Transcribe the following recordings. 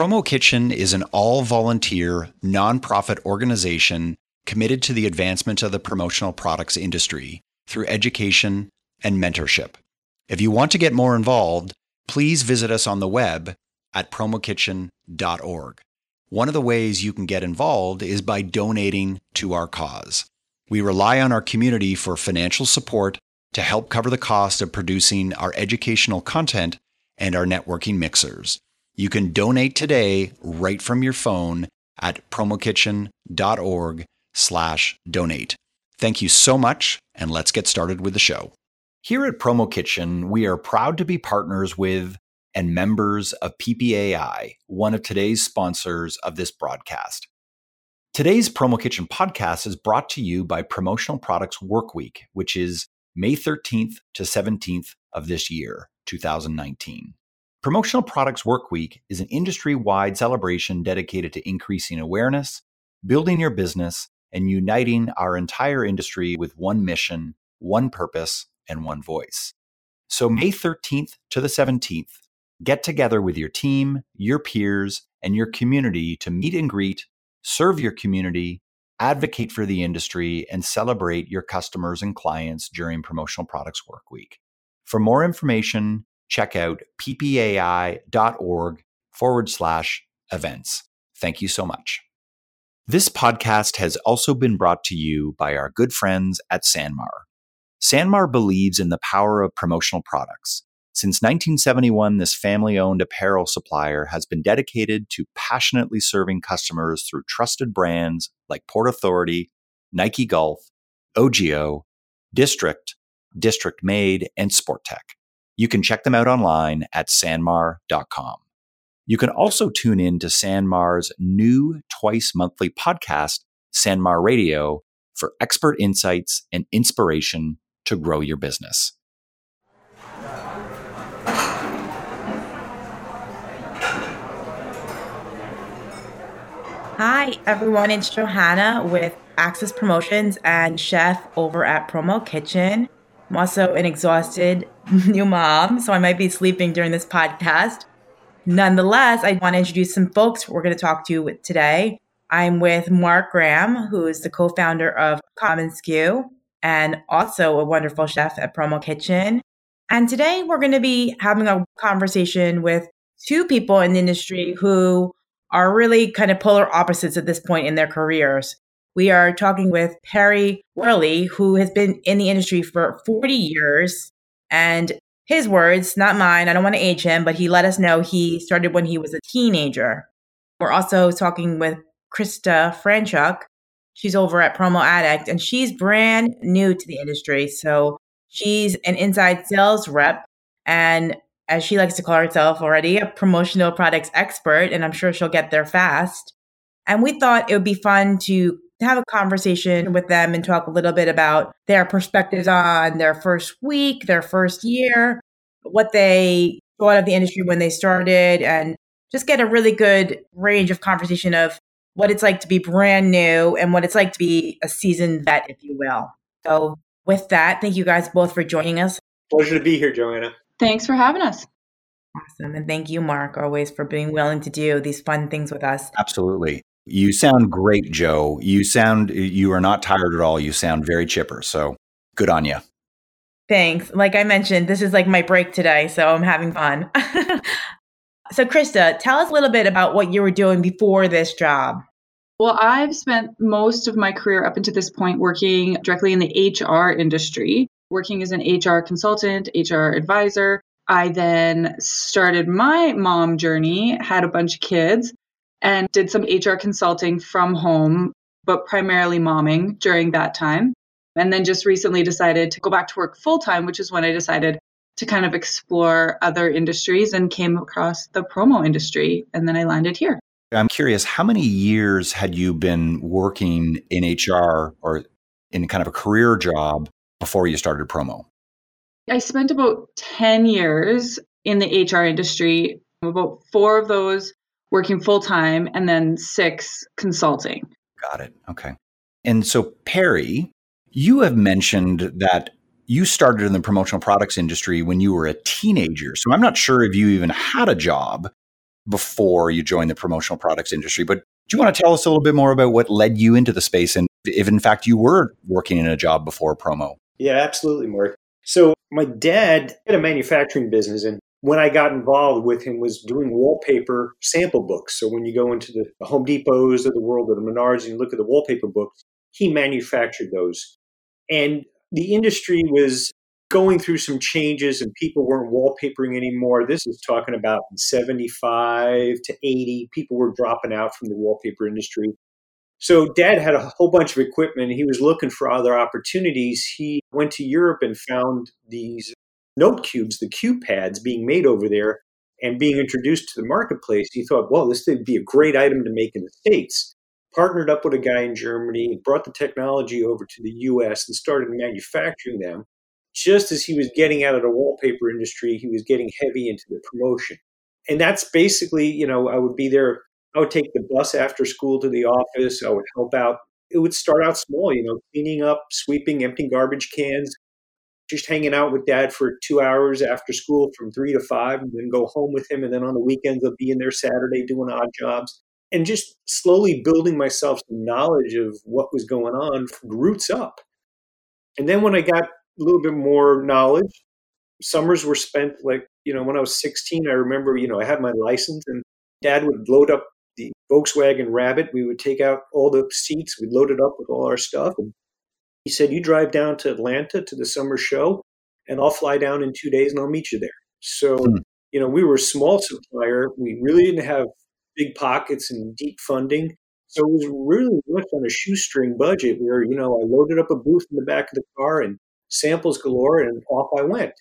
Promo Kitchen is an all volunteer, nonprofit organization committed to the advancement of the promotional products industry through education and mentorship. If you want to get more involved, please visit us on the web at promokitchen.org. One of the ways you can get involved is by donating to our cause. We rely on our community for financial support to help cover the cost of producing our educational content and our networking mixers. You can donate today right from your phone at promokitchen.org slash donate. Thank you so much, and let's get started with the show. Here at Promo Kitchen, we are proud to be partners with and members of PPAI, one of today's sponsors of this broadcast. Today's Promo Kitchen podcast is brought to you by Promotional Products Workweek, which is May 13th to 17th of this year, 2019. Promotional Products Workweek is an industry wide celebration dedicated to increasing awareness, building your business, and uniting our entire industry with one mission, one purpose, and one voice. So, May 13th to the 17th, get together with your team, your peers, and your community to meet and greet, serve your community, advocate for the industry, and celebrate your customers and clients during Promotional Products Workweek. For more information, check out ppai.org forward slash events. Thank you so much. This podcast has also been brought to you by our good friends at Sanmar. Sanmar believes in the power of promotional products. Since 1971, this family owned apparel supplier has been dedicated to passionately serving customers through trusted brands like Port Authority, Nike Golf, OGIO, District, District Made, and Sport-Tek. You can check them out online at sanmar.com. You can also tune in to Sanmar's new twice monthly podcast, Sanmar Radio, for expert insights and inspiration to grow your business. Hi, everyone. It's Johanna with Access Promotions and chef over at Promo Kitchen. I'm also an exhausted new mom, so I might be sleeping during this podcast. Nonetheless, I want to introduce some folks we're going to talk to today. I'm with Mark Graham, who is the co founder of commonsku and also a wonderful chef at Promo Kitchen. And today we're going to be having a conversation with two people in the industry who are really kind of polar opposites at this point in their careers. We are talking with Perry Worley, who has been in the industry for 40 years. And his words, not mine, I don't want to age him, but he let us know he started when he was a teenager. We're also talking with Krista Franchuk. She's over at Promo Addict and she's brand new to the industry. So she's an inside sales rep and as she likes to call herself already, a promotional products expert. And I'm sure she'll get there fast. And we thought it would be fun to have a conversation with them and talk a little bit about their perspectives on their first week, their first year, what they thought of the industry when they started, and just get a really good range of conversation of what it's like to be brand new and what it's like to be a seasoned vet, if you will. So, with that, thank you guys both for joining us. Pleasure to be here, Joanna. Thanks for having us. Awesome. And thank you, Mark, always for being willing to do these fun things with us. Absolutely. You sound great, Joe. You sound, you are not tired at all. You sound very chipper. So good on you. Thanks. Like I mentioned, this is like my break today, so I'm having fun. so, Krista, tell us a little bit about what you were doing before this job. Well, I've spent most of my career up until this point working directly in the HR industry, working as an HR consultant, HR advisor. I then started my mom journey, had a bunch of kids, and did some HR consulting from home, but primarily momming during that time. And then just recently decided to go back to work full time, which is when I decided to kind of explore other industries and came across the promo industry. And then I landed here. I'm curious, how many years had you been working in HR or in kind of a career job before you started promo? I spent about 10 years in the HR industry, about four of those working full time, and then six consulting. Got it. Okay. And so, Perry, you have mentioned that you started in the promotional products industry when you were a teenager. So, I'm not sure if you even had a job before you joined the promotional products industry. But do you want to tell us a little bit more about what led you into the space and if in fact you were working in a job before promo? Yeah, absolutely, Mark. So my dad had a manufacturing business and when I got involved with him was doing wallpaper sample books. So when you go into the Home Depots of the world or the Menards and you look at the wallpaper books, he manufactured those. And the industry was going through some changes and people weren't wallpapering anymore. This is talking about 75 to 80. People were dropping out from the wallpaper industry. So dad had a whole bunch of equipment. He was looking for other opportunities. He went to Europe and found these note cubes, the cube pads being made over there and being introduced to the marketplace. He thought, well, this would be a great item to make in the States. Partnered up with a guy in Germany, brought the technology over to the US and started manufacturing them just as he was getting out of the wallpaper industry, he was getting heavy into the promotion. And that's basically, you know, I would be there. I would take the bus after school to the office. I would help out. It would start out small, you know, cleaning up, sweeping, emptying garbage cans, just hanging out with dad for two hours after school from three to five, and then go home with him. And then on the weekends, I'd be in there Saturday doing odd jobs and just slowly building myself some knowledge of what was going on roots up. And then when I got a little bit more knowledge. Summers were spent like, you know, when I was 16, I remember, you know, I had my license and dad would load up the Volkswagen Rabbit. We would take out all the seats, we'd load it up with all our stuff. And he said, You drive down to Atlanta to the summer show, and I'll fly down in two days and I'll meet you there. So, hmm. you know, we were a small supplier. We really didn't have big pockets and deep funding. So it was really much on a shoestring budget where, you know, I loaded up a booth in the back of the car and samples galore, and off I went.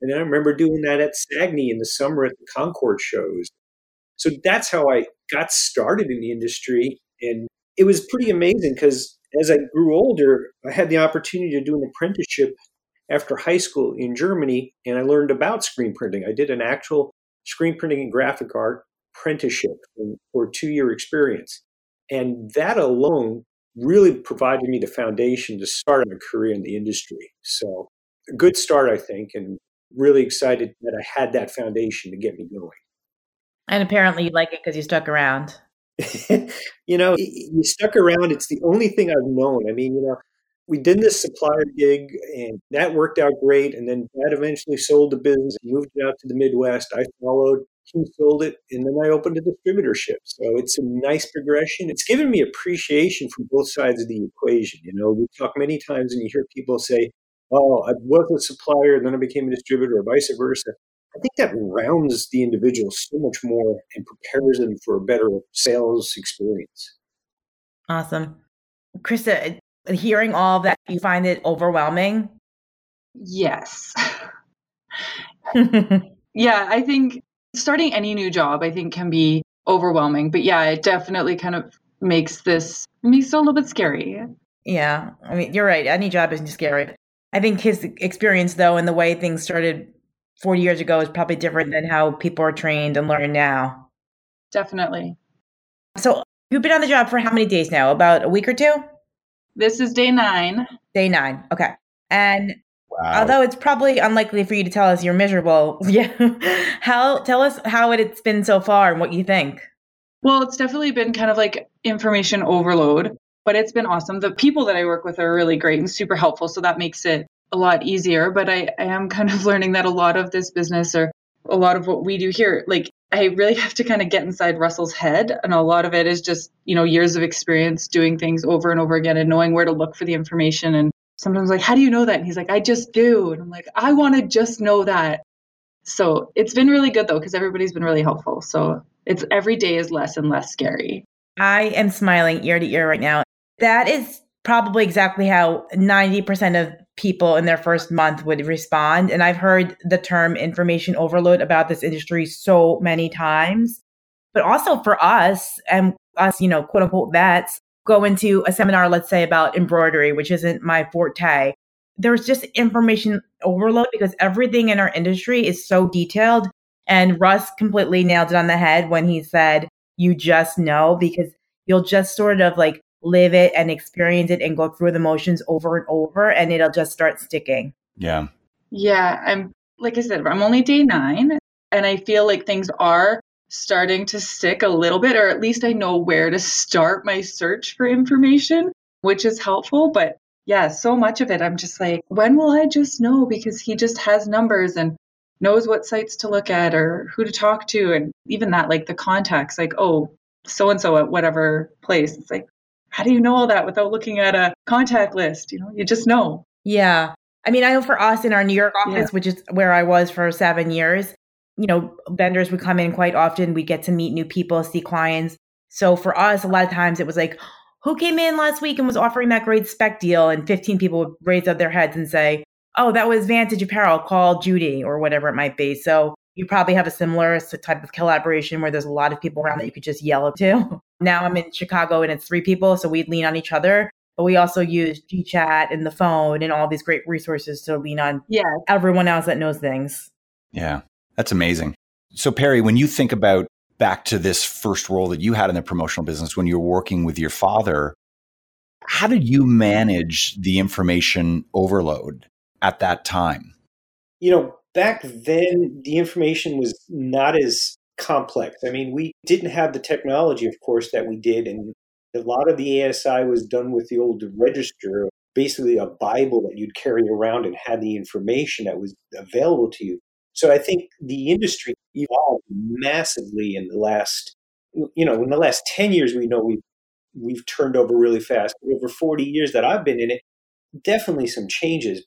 And I remember doing that at SAAGNY in the summer at the Concord shows. So that's how I got started in the industry. And it was pretty amazing because as I grew older, I had the opportunity to do an apprenticeship after high school in Germany, and I learned about screen printing. I did an actual screen printing and graphic art apprenticeship for a two year experience. And that alone really provided me the foundation to start my career in the industry. So, a good start, I think, and really excited that I had that foundation to get me going. And apparently, you like it because you stuck around. you know, you stuck around. It's the only thing I've known. I mean, you know, we did this supplier gig and that worked out great. And then dad eventually sold the business and moved it out to the Midwest. I followed he sold it, and then I opened a distributorship. So it's a nice progression. It's given me appreciation from both sides of the equation. You know, we talk many times, and you hear people say, "Oh, I was a supplier, and then I became a distributor," or vice versa. I think that rounds the individual so much more and prepares them for a better sales experience. Awesome, Krista. Hearing all that, you find it overwhelming? Yes. yeah, I think starting any new job, I think, can be overwhelming. But yeah, it definitely kind of makes this makes it a little bit scary. Yeah, I mean, you're right. Any job is scary. I think his experience, though, and the way things started 40 years ago is probably different than how people are trained and learn now. Definitely. So you've been on the job for how many days now? About a week or two? This is day nine. Day nine. Okay. And Wow. Although it's probably unlikely for you to tell us you're miserable. Yeah. how tell us how it's been so far and what you think. Well, it's definitely been kind of like information overload, but it's been awesome. The people that I work with are really great and super helpful, so that makes it a lot easier. But I, I am kind of learning that a lot of this business or a lot of what we do here, like I really have to kind of get inside Russell's head. And a lot of it is just, you know, years of experience doing things over and over again and knowing where to look for the information and sometimes like, how do you know that? And he's like, I just do. And I'm like, I want to just know that. So it's been really good though, because everybody's been really helpful. So it's every day is less and less scary. I am smiling ear to ear right now. That is probably exactly how 90% of people in their first month would respond. And I've heard the term information overload about this industry so many times. But also for us and us, you know, quote unquote vets, go into a seminar, let's say about embroidery, which isn't my forte, there's just information overload because everything in our industry is so detailed. And Russ completely nailed it on the head when he said, you just know because you'll just sort of like live it and experience it and go through the motions over and over and it'll just start sticking. Yeah. Yeah. I'm, like I said, I'm only day nine and I feel like things are starting to stick a little bit, or at least I know where to start my search for information, which is helpful. But yeah, so much of it, I'm just like, when will I just know? Because he just has numbers and knows what sites to look at or who to talk to. And even that, like the contacts, like, oh, so and so at whatever place. It's like, how do you know all that without looking at a contact list? You know, you just know. Yeah. I mean, I know for us in our New York office, yeah. which is where I was for seven years, you know, vendors would come in quite often. We'd get to meet new people, see clients. So for us, a lot of times it was like, who came in last week and was offering that great spec deal? And 15 people would raise up their heads and say, oh, that was Vantage Apparel, call Judy or whatever it might be. So you probably have a similar type of collaboration where there's a lot of people around that you could just yell up to. Now I'm in Chicago and it's three people, so we lean on each other. But we also use GChat and the phone and all these great resources to lean on yeah. everyone else that knows things. Yeah, that's amazing. So, Perry, when you think about back to this first role that you had in the promotional business when you were working with your father, how did you manage the information overload at that time? You know, back then, the information was not as complex. I mean, we didn't have the technology, of course, that we did. And a lot of the ASI was done with the old register, basically a Bible that you'd carry around and had the information that was available to you. So I think the industry evolved massively in the last, you know, in the last 10 years, we know we've, we've turned over really fast. Over 40 years that I've been in it, definitely some changes.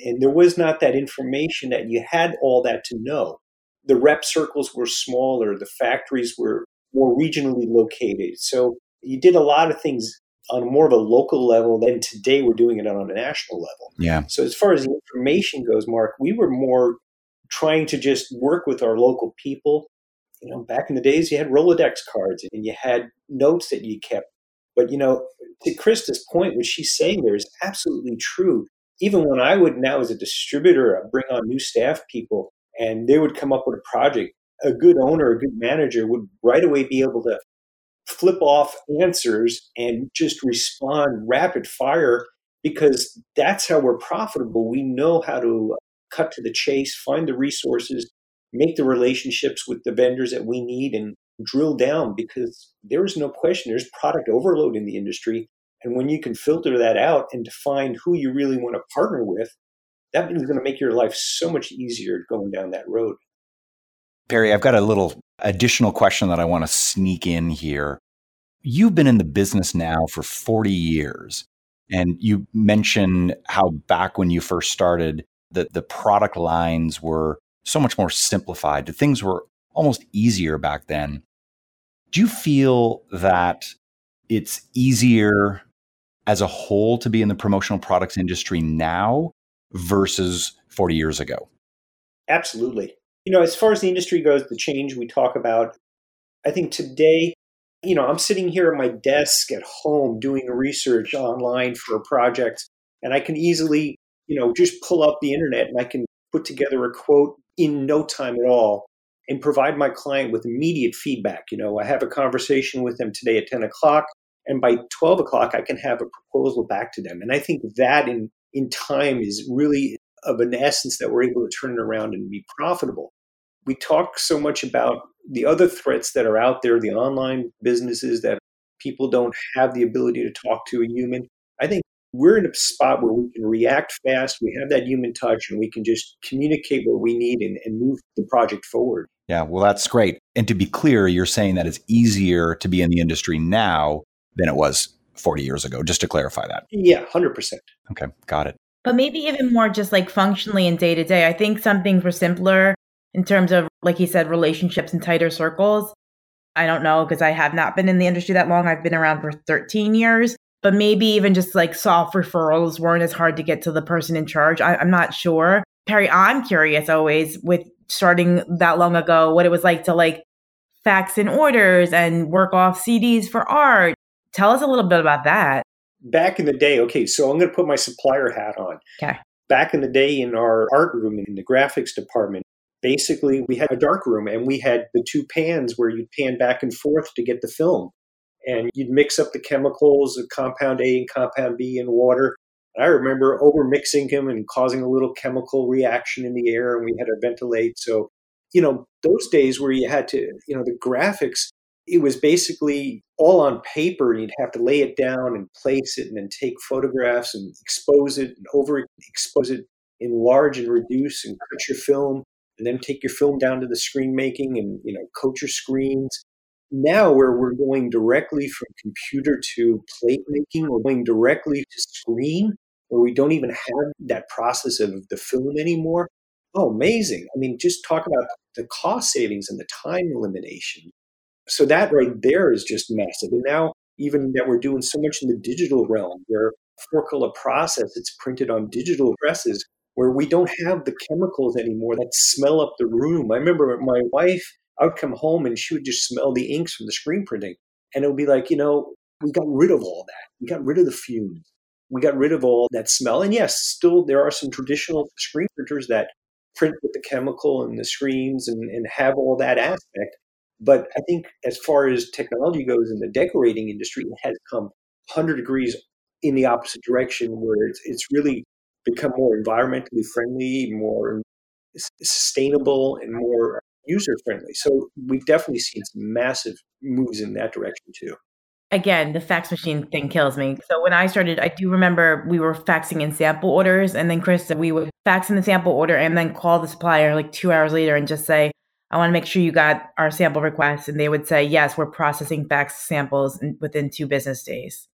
And there was not that information that you had all that to know. The rep circles were smaller, the factories were more regionally located. So you did a lot of things on more of a local level than today we're doing it on a national level. Yeah. So as far as the information goes, Mark, we were more trying to just work with our local people. You know, back in the days you had Rolodex cards and you had notes that you kept. But you know, to Krista's point, what she's saying there is absolutely true. Even when I would now as a distributor uh, bring on new staff people and they would come up with a project, a good owner, a good manager would right away be able to flip off answers and just respond rapid fire because that's how we're profitable. We know how to uh, cut to the chase, find the resources, make the relationships with the vendors that we need, and drill down because there is no question there's product overload in the industry. And when you can filter that out and define who you really want to partner with, that is going to make your life so much easier going down that road. Perry, I've got a little additional question that I want to sneak in here. You've been in the business now for 40 years, and you mentioned how back when you first started, that the product lines were so much more simplified. The things were almost easier back then. Do you feel that it's easier as a whole to be in the promotional products industry now versus 40 years ago? Absolutely you know, as far as the industry goes, the change we talk about, I think today, you know, I'm sitting here at my desk at home doing research online for a project, and I can easily, you know, just pull up the internet and I can put together a quote in no time at all and provide my client with immediate feedback. You know, I have a conversation with them today at 10 o'clock, and by 12 o'clock, I can have a proposal back to them. And I think that in, in time is really of an essence that we're able to turn it around and be profitable we talk so much about the other threats that are out there, the online businesses that people don't have the ability to talk to a human. I think we're in a spot where we can react fast, we have that human touch, and we can just communicate what we need and, and move the project forward. Yeah, well, that's great. And to be clear, you're saying that it's easier to be in the industry now than it was 40 years ago, just to clarify that. Yeah, 100%. Okay, got it. But maybe even more just like functionally and day to day. I think some things were simpler in terms of, like he said, relationships and tighter circles. I don't know because I have not been in the industry that long. I've been around for 13 years, but maybe even just like soft referrals weren't as hard to get to the person in charge. I, I'm not sure. Perry, I'm curious always with starting that long ago, what it was like to like fax in orders and work off CDs for art. Tell us a little bit about that. Back in the day, okay, so I'm going to put my supplier hat on. Okay. Back in the day in our art room in the graphics department, basically we had a dark room and we had the two pans where you'd pan back and forth to get the film and you'd mix up the chemicals of compound a and compound b in water and i remember over mixing them and causing a little chemical reaction in the air and we had to ventilate so you know, those days where you had to, you know, the graphics, it was basically all on paper and you'd have to lay it down and place it and then take photographs and expose it and overexpose it, enlarge and reduce and cut your film and then take your film down to the screen making and, you know, coat your screens. Now where we're going directly from computer to plate making, we're going directly to screen where we don't even have that process of the film anymore. Oh, amazing. I mean, just talk about the cost savings and the time elimination. So that right there is just massive. And now even that we're doing so much in the digital realm where four color process, it's printed on digital presses where we don't have the chemicals anymore that smell up the room. I remember my wife, I would come home and she would just smell the inks from the screen printing. And it would be like, you know, we got rid of all that. We got rid of the fumes. We got rid of all that smell. And yes, still there are some traditional screen printers that print with the chemical and the screens and, and have all that aspect. But I think as far as technology goes in the decorating industry, it has come 100 degrees in the opposite direction where it's, it's really become more environmentally friendly, more sustainable, and more user friendly. So we've definitely seen some massive moves in that direction too again, the fax machine thing kills me. So when I started, I do remember we were faxing in sample orders, and then Chris, said we would fax in the sample order and then call the supplier like two hours later and just say, I want to make sure you got our sample request. And they would say, yes, we're processing fax samples within two business days.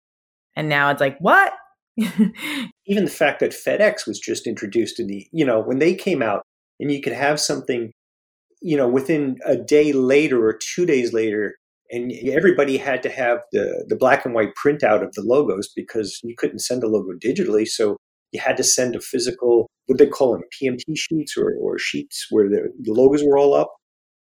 And now it's like, what? Even the fact that FedEx was just introduced in the, you know, when they came out and you could have something, you know, within a day later or two days later, and everybody had to have the, the black and white printout of the logos because you couldn't send a logo digitally. So you had to send a physical, what they call them, PMT sheets or, or sheets where the, the logos were all up.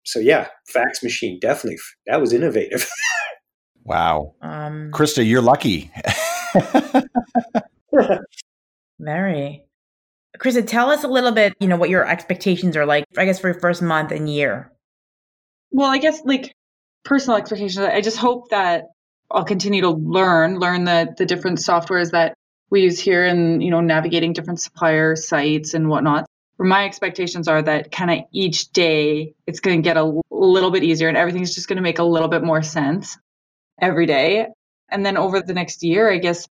So yeah, fax machine, definitely. That was innovative. wow. Um, Krista, you're lucky. very. Krista, tell us a little bit, you know, what your expectations are like, I guess, for your first month and year. Well, I guess like personal expectations. I just hope that I'll continue to learn, learn the the different softwares that we use here and you know navigating different supplier sites and whatnot. My expectations are that kind of each day it's going to get a little bit easier and everything's just going to make a little bit more sense every day. And then over the next year, I guess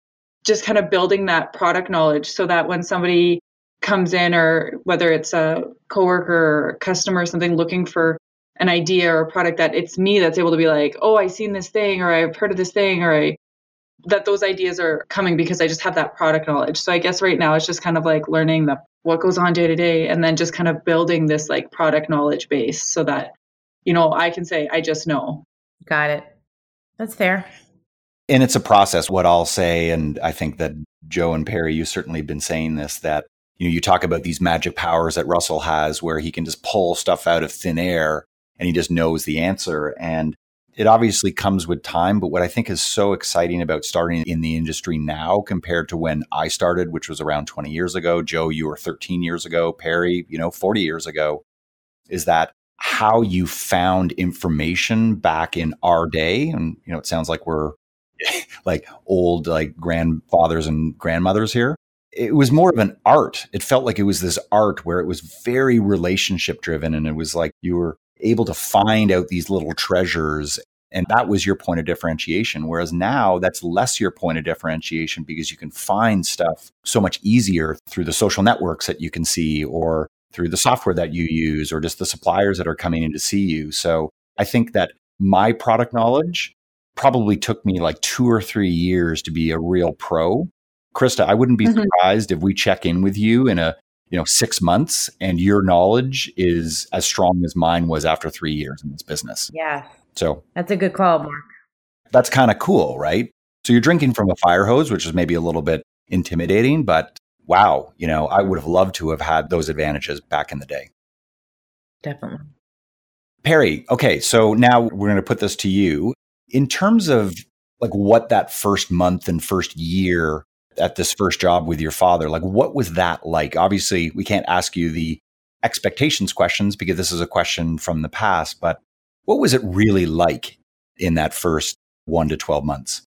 just kind of building that product knowledge so that when somebody comes in or whether it's a coworker or customer or something looking for an idea or a product that it's me that's able to be like, oh, I've seen this thing or I've heard of this thing or I that those ideas are coming because I just have that product knowledge. So I guess right now it's just kind of like learning the what goes on day to day and then just kind of building this like product knowledge base so that you know I can say I just know. Got it. That's fair. And it's a process what I'll say and I think that Joe and Perry you certainly have been saying this that you know you talk about these magic powers that Russell has where he can just pull stuff out of thin air and he just knows the answer. And it obviously comes with time. But what I think is so exciting about starting in the industry now compared to when I started, which was around 20 years ago, Joe, you were 13 years ago, Perry, you know, 40 years ago, is that how you found information back in our day. And, you know, it sounds like we're like old, like grandfathers and grandmothers here. It was more of an art. It felt like it was this art where it was very relationship driven. And it was like you were able to find out these little treasures. And that was your point of differentiation. Whereas now that's less your point of differentiation because you can find stuff so much easier through the social networks that you can see or through the software that you use or just the suppliers that are coming in to see you. So I think that my product knowledge probably took me like two or three years to be a real pro. Krista, I wouldn't be mm-hmm. surprised if we check in with you in a you know six months and your knowledge is as strong as mine was after three years in this business. Yeah so that's a good call mark. That's kind of cool right? So you're drinking from a fire hose which is maybe a little bit intimidating but wow you know i would have loved to have had those advantages back in the day. Definitely. Perry okay so now we're going to put this to you. In terms of like what that first month and first year at this first job with your father. Like, what was that like? Obviously, we can't ask you the expectations questions because this is a question from the past, but what was it really like in that first one to 12 months?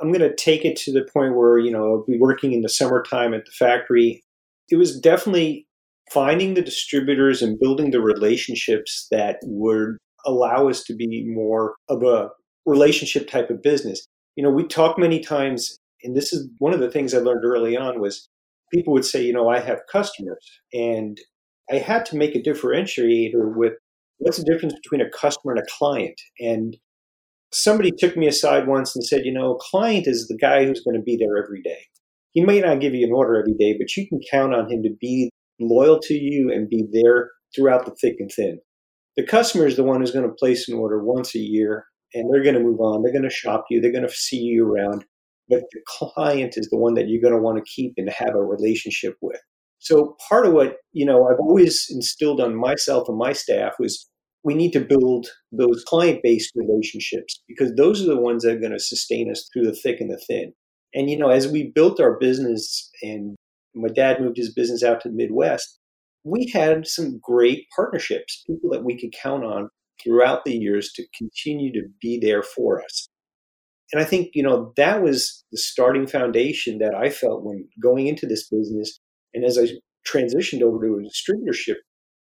I'm going to take it to the point where, you know, I'll be working in the summertime at the factory. It was definitely finding the distributors and building the relationships that would allow us to be more of a relationship type of business. You know, we talk many times, and this is one of the things I learned early on was people would say, you know, I have customers, and I had to make a differentiator with what's the difference between a customer and a client. And somebody took me aside once and said, you know, a client is the guy who's going to be there every day. He may not give you an order every day, but you can count on him to be loyal to you and be there throughout the thick and thin. The customer is the one who's going to place an order once a year and they're going to move on. They're going to shop you. They're going to see you around. But the client is the one that you're going to want to keep and have a relationship with. So part of what, you know, I've always instilled on myself and my staff was we need to build those client-based relationships because those are the ones that are going to sustain us through the thick and the thin. And you know, as we built our business and my dad moved his business out to the Midwest, we had some great partnerships, people that we could count on throughout the years to continue to be there for us. And I think, you know, that was the starting foundation that I felt when going into this business. And as I transitioned over to a distributorship,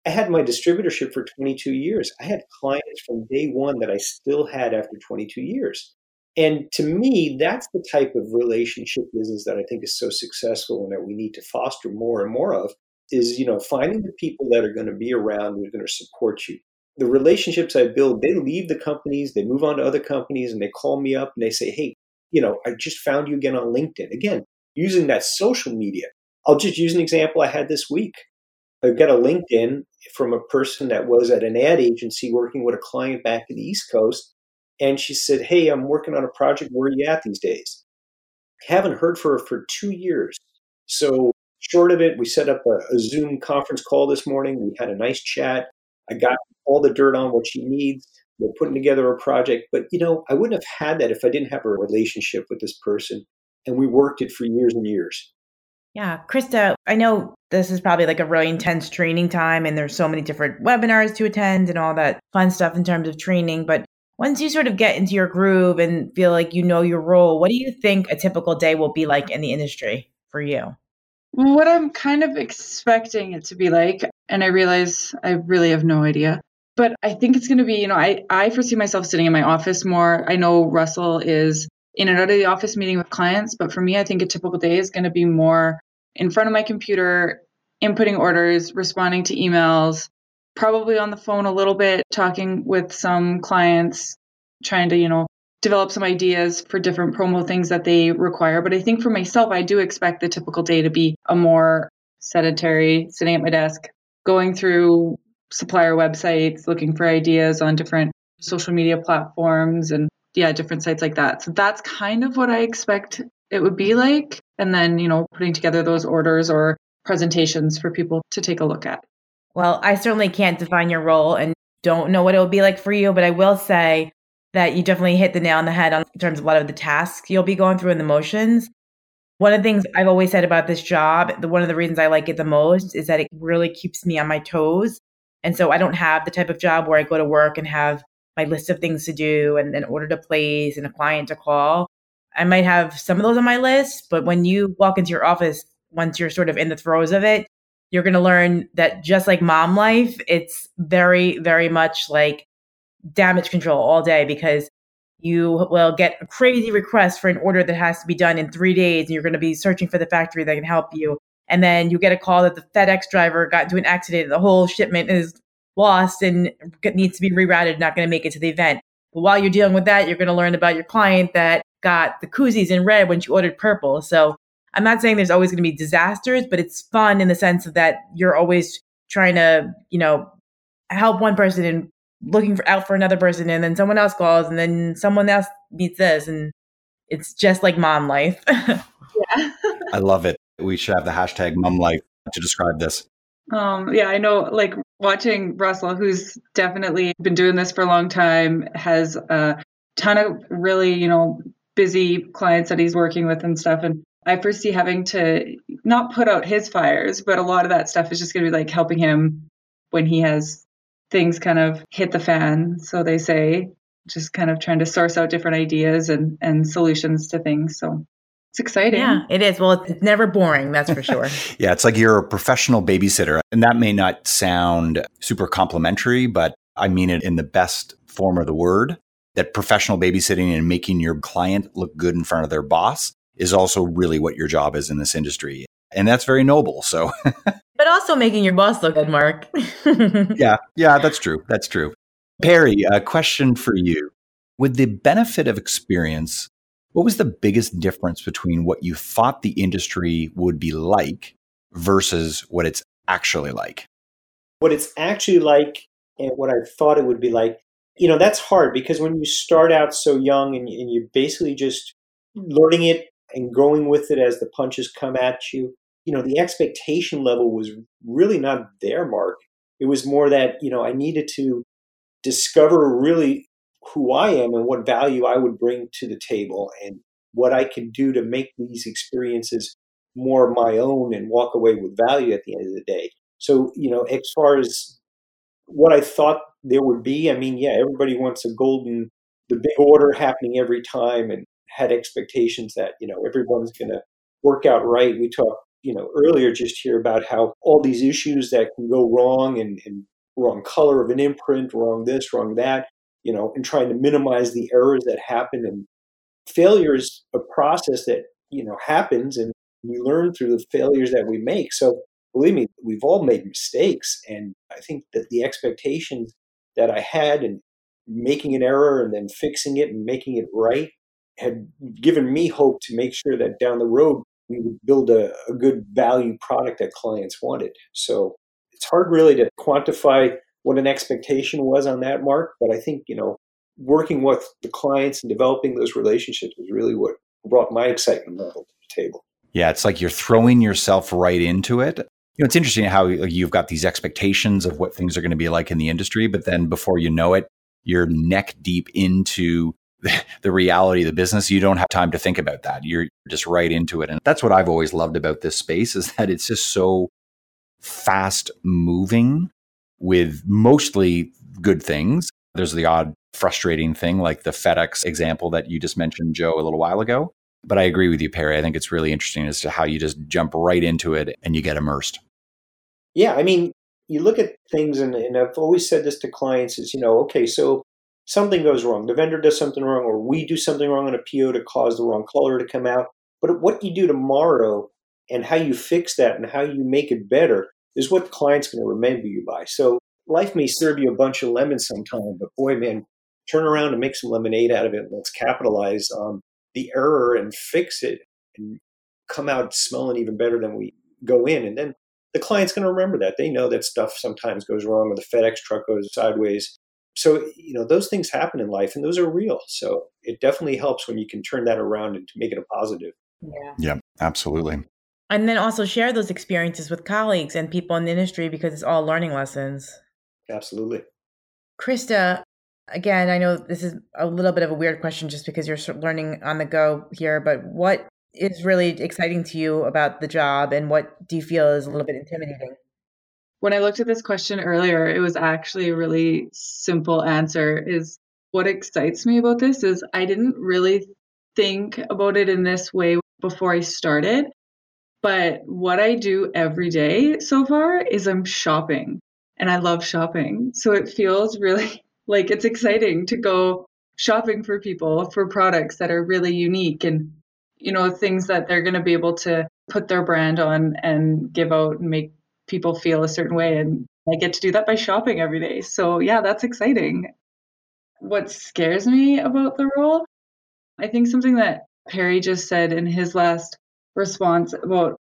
I had my distributorship for 22 years. I had clients from day one that I still had after 22 years. And to me, that's the type of relationship business that I think is so successful and that we need to foster more and more of is, you know, finding the people that are going to be around who are going to support you. The relationships I build, they leave the companies, they move on to other companies and they call me up and they say, Hey, you know, I just found you again on LinkedIn. Again, using that social media. I'll just use an example I had this week. I got a LinkedIn from a person that was at an ad agency working with a client back in the East Coast and she said, Hey, I'm working on a project. Where are you at these days? Haven't heard from her for two years. So, short of it, we set up a, a Zoom conference call this morning. We had a nice chat. I got all the dirt on what she needs. We're putting together a project. But, you know, I wouldn't have had that if I didn't have a relationship with this person. And we worked it for years and years. Yeah, Krista, I know this is probably like a really intense training time and there's so many different webinars to attend and all that fun stuff in terms of training, but once you sort of get into your groove and feel like you know your role, what do you think a typical day will be like in the industry for you? What I'm kind of expecting it to be like, and I realize I really have no idea, but I think it's going to be, you know, I, I foresee myself sitting in my office more. I know Russell is in and out of the office meeting with clients, but for me, I think a typical day is going to be more in front of my computer, inputting orders, responding to emails, probably on the phone a little bit, talking with some clients, trying to, you know, develop some ideas for different promo things that they require. But I think for myself, I do expect the typical day to be a more sedentary, sitting at my desk, going through supplier websites, looking for ideas on different social media platforms and yeah, different sites like that. So that's kind of what I expect it would be like. And then, you know, putting together those orders or presentations for people to take a look at. Well, I certainly can't define your role and don't know what it will be like for you, but I will say that you definitely hit the nail on the head on, in terms of a lot of the tasks you'll be going through in the motions. One of the things I've always said about this job, the, one of the reasons I like it the most is that it really keeps me on my toes. And so I don't have the type of job where I go to work and have my list of things to do and an order to place and a client to call. I might have some of those on my list, but when you walk into your office, once you're sort of in the throes of it, you're going to learn that just like mom life, it's very, very much like damage control all day because you will get a crazy request for an order that has to be done in three days and you're going to be searching for the factory that can help you. And then you get a call that the FedEx driver got into an accident the whole shipment is lost and needs to be rerouted, not going to make it to the event. But while you're dealing with that, you're going to learn about your client that got the koozies in red when she ordered purple. So I'm not saying there's always going to be disasters, but it's fun in the sense of that you're always trying to, you know, help one person and looking for, out for another person, and then someone else calls, and then someone else meets this, and it's just like mom life. yeah, I love it. We should have the hashtag mom life to describe this. Um, yeah, I know. Like watching Russell, who's definitely been doing this for a long time, has a ton of really, you know, busy clients that he's working with and stuff, and I foresee having to not put out his fires, but a lot of that stuff is just going to be like helping him when he has things kind of hit the fan, so they say, just kind of trying to source out different ideas and, and solutions to things. So It's exciting. Yeah, it is. Well, it's never boring, that's for sure. yeah, it's like you're a professional babysitter. And that may not sound super complimentary, but I mean it in the best form of the word that professional babysitting and making your client look good in front of their boss is also really what your job is in this industry. And that's very noble. So, but also making your boss look good, Mark. yeah, yeah, that's true. That's true. Perry, a question for you. With the benefit of experience, what was the biggest difference between what you thought the industry would be like versus what it's actually like? What it's actually like and what I thought it would be like, you know, that's hard because when you start out so young and, and you're basically just learning it and going with it as the punches come at you, you know, the expectation level was really not there, Mark. It was more that, you know, I needed to discover really who I am and what value I would bring to the table and what I could do to make these experiences more my own and walk away with value at the end of the day. So, you know, as far as what I thought there would be, I mean, yeah, everybody wants a golden, the big order happening every time and had expectations that, you know, everyone's going to work out right. We talked, you know, earlier just here about how all these issues that can go wrong and, and wrong color of an imprint, wrong this, wrong that, you know, and trying to minimize the errors that happen. And failure is a process that, you know, happens and we learn through the failures that we make. So believe me, we've all made mistakes. And I think that the expectations that I had and making an error and then fixing it and making it right had given me hope to make sure that down the road we would build a, a good value product that clients wanted. So it's hard really to quantify what an expectation was on that mark. But I think, you know, working with the clients and developing those relationships is really what brought my excitement level to the table. Yeah, it's like you're throwing yourself right into it. You know, it's interesting how you've got these expectations of what things are going to be like in the industry, but then before you know it, you're neck deep into the reality of the business. You don't have time to think about that. You're just right into it. And that's what I've always loved about this space is that it's just so fast moving with mostly good things. There's the odd frustrating thing, like the FedEx example that you just mentioned, Joe, a little while ago. But I agree with you, Perry. I think it's really interesting as to how you just jump right into it and you get immersed. Yeah, I mean, you look at things, and, and I've always said this to clients: is you know, okay, so something goes wrong, the vendor does something wrong, or we do something wrong on a PO to cause the wrong color to come out. But what you do tomorrow and how you fix that and how you make it better is what the client's going to remember you by. So life may serve you a bunch of lemons sometime, but boy, man, turn around and make some lemonade out of it. Let's capitalize on the error and fix it and come out smelling even better than we go in. And then the client's going to remember that. They know that stuff sometimes goes wrong or the FedEx truck goes sideways. So, you know, those things happen in life and those are real. So it definitely helps when you can turn that around and to make it a positive. Yeah. Yeah, absolutely. And then also share those experiences with colleagues and people in the industry because it's all learning lessons. Absolutely. Krista, again, I know this is a little bit of a weird question just because you're learning on the go here, but what is really exciting to you about the job and what do you feel is a little bit intimidating? When I looked at this question earlier, it was actually a really simple answer is what excites me about this is I didn't really think about it in this way before I started. But what I do every day so far is I'm shopping and I love shopping. So it feels really like it's exciting to go shopping for people for products that are really unique and you know things that they're going to be able to put their brand on and give out and make people feel a certain way and I get to do that by shopping every day. So yeah, that's exciting. What scares me about the role, I think something that Perry just said in his last response about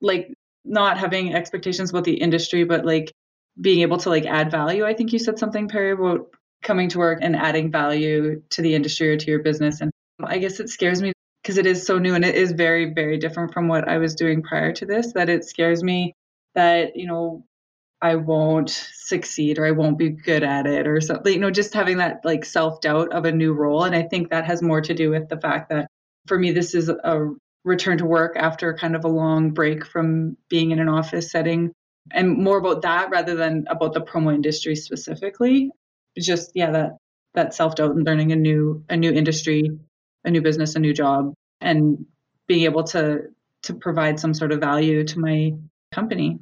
like not having expectations about the industry, but like being able to like add value. I think you said something, Perry, about coming to work and adding value to the industry or to your business. And I guess it scares me because it is so new and it is very, very different from what I was doing prior to this, that it scares me that, you know, I won't succeed or I won't be good at it or something, you know, just having that like self doubt of a new role. And I think that has more to do with the fact that for me, this is a return to work after kind of a long break from being in an office setting and more about that rather than about the promo industry specifically just yeah that that self-doubt and learning a new a new industry a new business a new job and being able to to provide some sort of value to my company.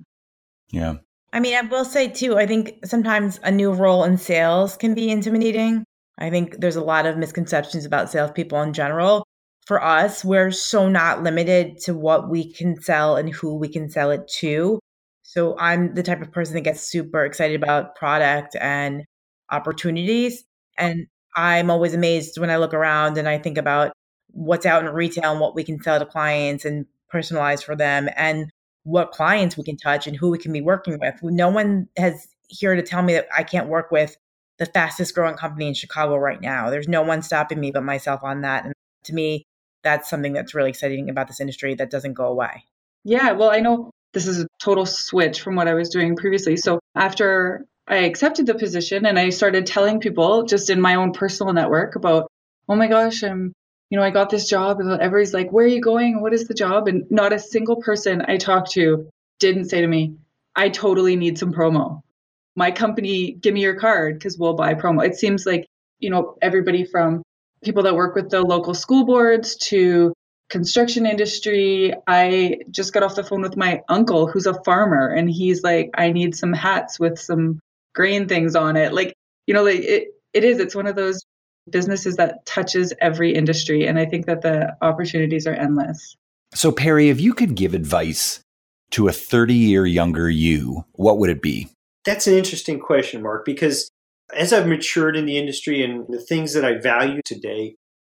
Yeah. I mean, I will say too, I think sometimes a new role in sales can be intimidating. I think there's a lot of misconceptions about salespeople in general. For us, we're so not limited to what we can sell and who we can sell it to. So I'm the type of person that gets super excited about product and opportunities. And I'm always amazed when I look around and I think about what's out in retail and what we can sell to clients and personalize for them and what clients we can touch and who we can be working with. No one has here to tell me that I can't work with the fastest growing company in Chicago right now. There's no one stopping me but myself on that. And to me, that's something that's really exciting about this industry that doesn't go away. Yeah, well, I know this is a total switch from what I was doing previously. So after I accepted the position and I started telling people just in my own personal network about, oh my gosh, I'm you know, I got this job and everybody's like, where are you going? What is the job? And not a single person I talked to didn't say to me, I totally need some promo. My company, give me your card because we'll buy promo. It seems like, you know, everybody from people that work with the local school boards to construction industry. I just got off the phone with my uncle who's a farmer and he's like, I need some hats with some grain things on it. Like, you know, like it, it is, it's one of those businesses that touches every industry. And I think that the opportunities are endless. So, Perry, if you could give advice to a 30 year younger you, what would it be? That's an interesting question, Mark, because as I've matured in the industry and the things that I value today,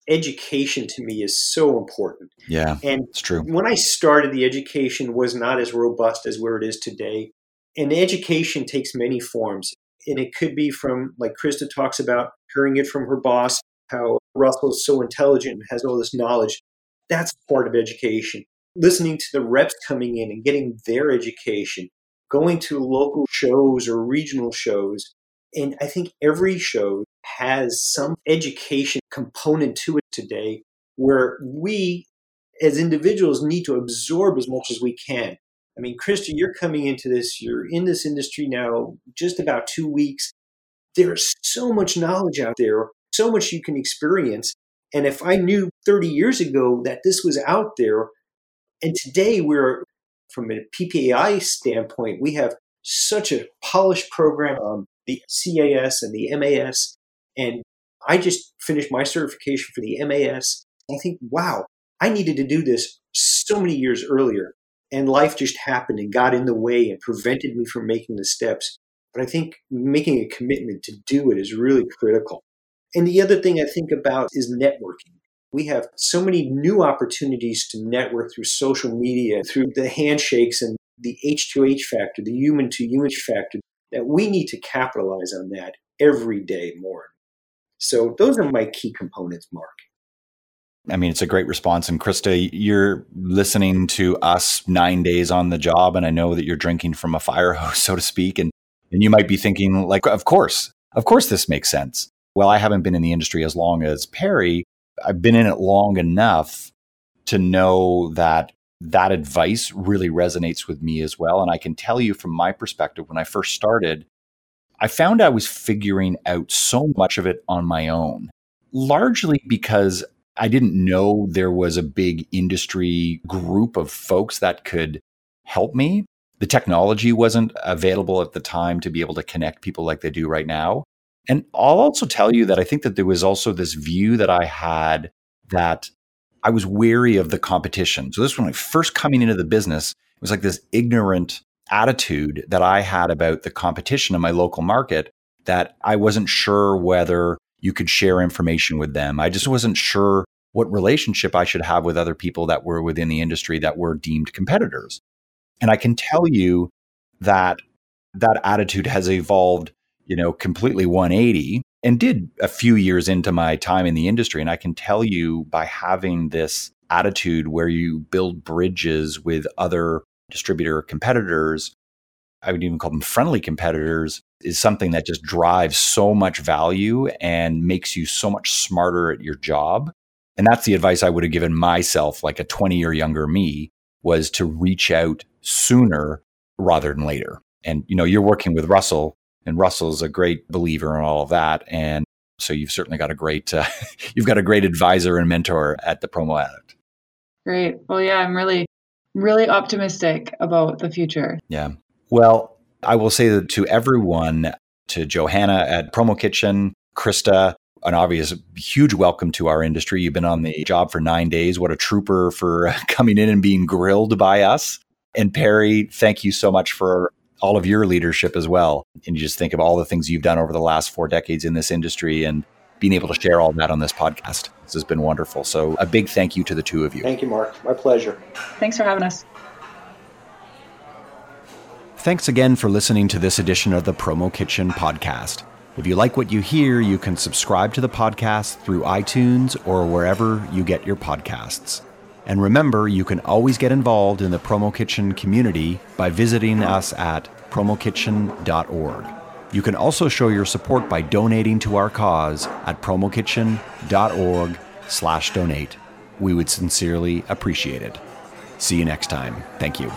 education to me is so important. Yeah, and it's true. When I started, the education was not as robust as where it is today. And education takes many forms. And it could be from, like Krista talks about, hearing it from her boss, how Russell is so intelligent and has all this knowledge. That's part of education. Listening to the reps coming in and getting their education, going to local shows or regional shows. And I think every show has some education component to it today where we as individuals need to absorb as much as we can. I mean, Krista, you're coming into this, you're in this industry now just about two weeks. There's so much knowledge out there, so much you can experience. And if I knew 30 years ago that this was out there, and today we're, from a PPAI standpoint, we have such a polished program on the CAS and the MAS. And I just finished my certification for the MAS. I think, wow, I needed to do this so many years earlier and life just happened and got in the way and prevented me from making the steps. But I think making a commitment to do it is really critical. And the other thing I think about is networking. We have so many new opportunities to network through social media, through the handshakes and the H2H factor, the human to human factor, that we need to capitalize on that every day more. So those are my key components, Mark. I mean, it's a great response. And Krista, you're listening to us nine days on the job, and I know that you're drinking from a fire hose, so to speak. And, and you might be thinking, like, of course, of course, this makes sense. Well, I haven't been in the industry as long as Perry. I've been in it long enough to know that that advice really resonates with me as well. And I can tell you from my perspective, when I first started, I found I was figuring out so much of it on my own, largely because I didn't know there was a big industry group of folks that could help me. The technology wasn't available at the time to be able to connect people like they do right now. And I'll also tell you that I think that there was also this view that I had that I was wary of the competition. So this was when I first coming into the business, it was like this ignorant attitude that I had about the competition in my local market that I wasn't sure whether you could share information with them. I just wasn't sure what relationship I should have with other people that were within the industry that were deemed competitors. And I can tell you that that attitude has evolved, you know, completely 180 and did a few years into my time in the industry. And I can tell you by having this attitude where you build bridges with other distributor competitors, I would even call them friendly competitors, is something that just drives so much value and makes you so much smarter at your job. And that's the advice I would have given myself, like a 20 year younger me, was to reach out sooner rather than later. And, you know, you're working with Russell, and Russell's a great believer in all of that. And so you've certainly got a great, uh, you've got a great advisor and mentor at the Promo Addict. Great. Well, yeah, I'm really, really optimistic about the future. Yeah. Well, I will say that to everyone, to Johanna at Promo Kitchen, Krista, an obvious huge welcome to our industry. You've been on the job for nine days. What a trooper for coming in and being grilled by us. And Perry, thank you so much for all of your leadership as well. And you just think of all the things you've done over the last four decades in this industry and being able to share all that on this podcast. This has been wonderful. So a big thank you to the two of you. Thank you, Mark. My pleasure. Thanks for having us. Thanks again for listening to this edition of the Promo Kitchen podcast. If you like what you hear, you can subscribe to the podcast through iTunes or wherever you get your podcasts. And remember, you can always get involved in the Promo Kitchen community by visiting us at promokitchen.org. You can also show your support by donating to our cause at promokitchen.org slash donate. We would sincerely appreciate it. See you next time. Thank you.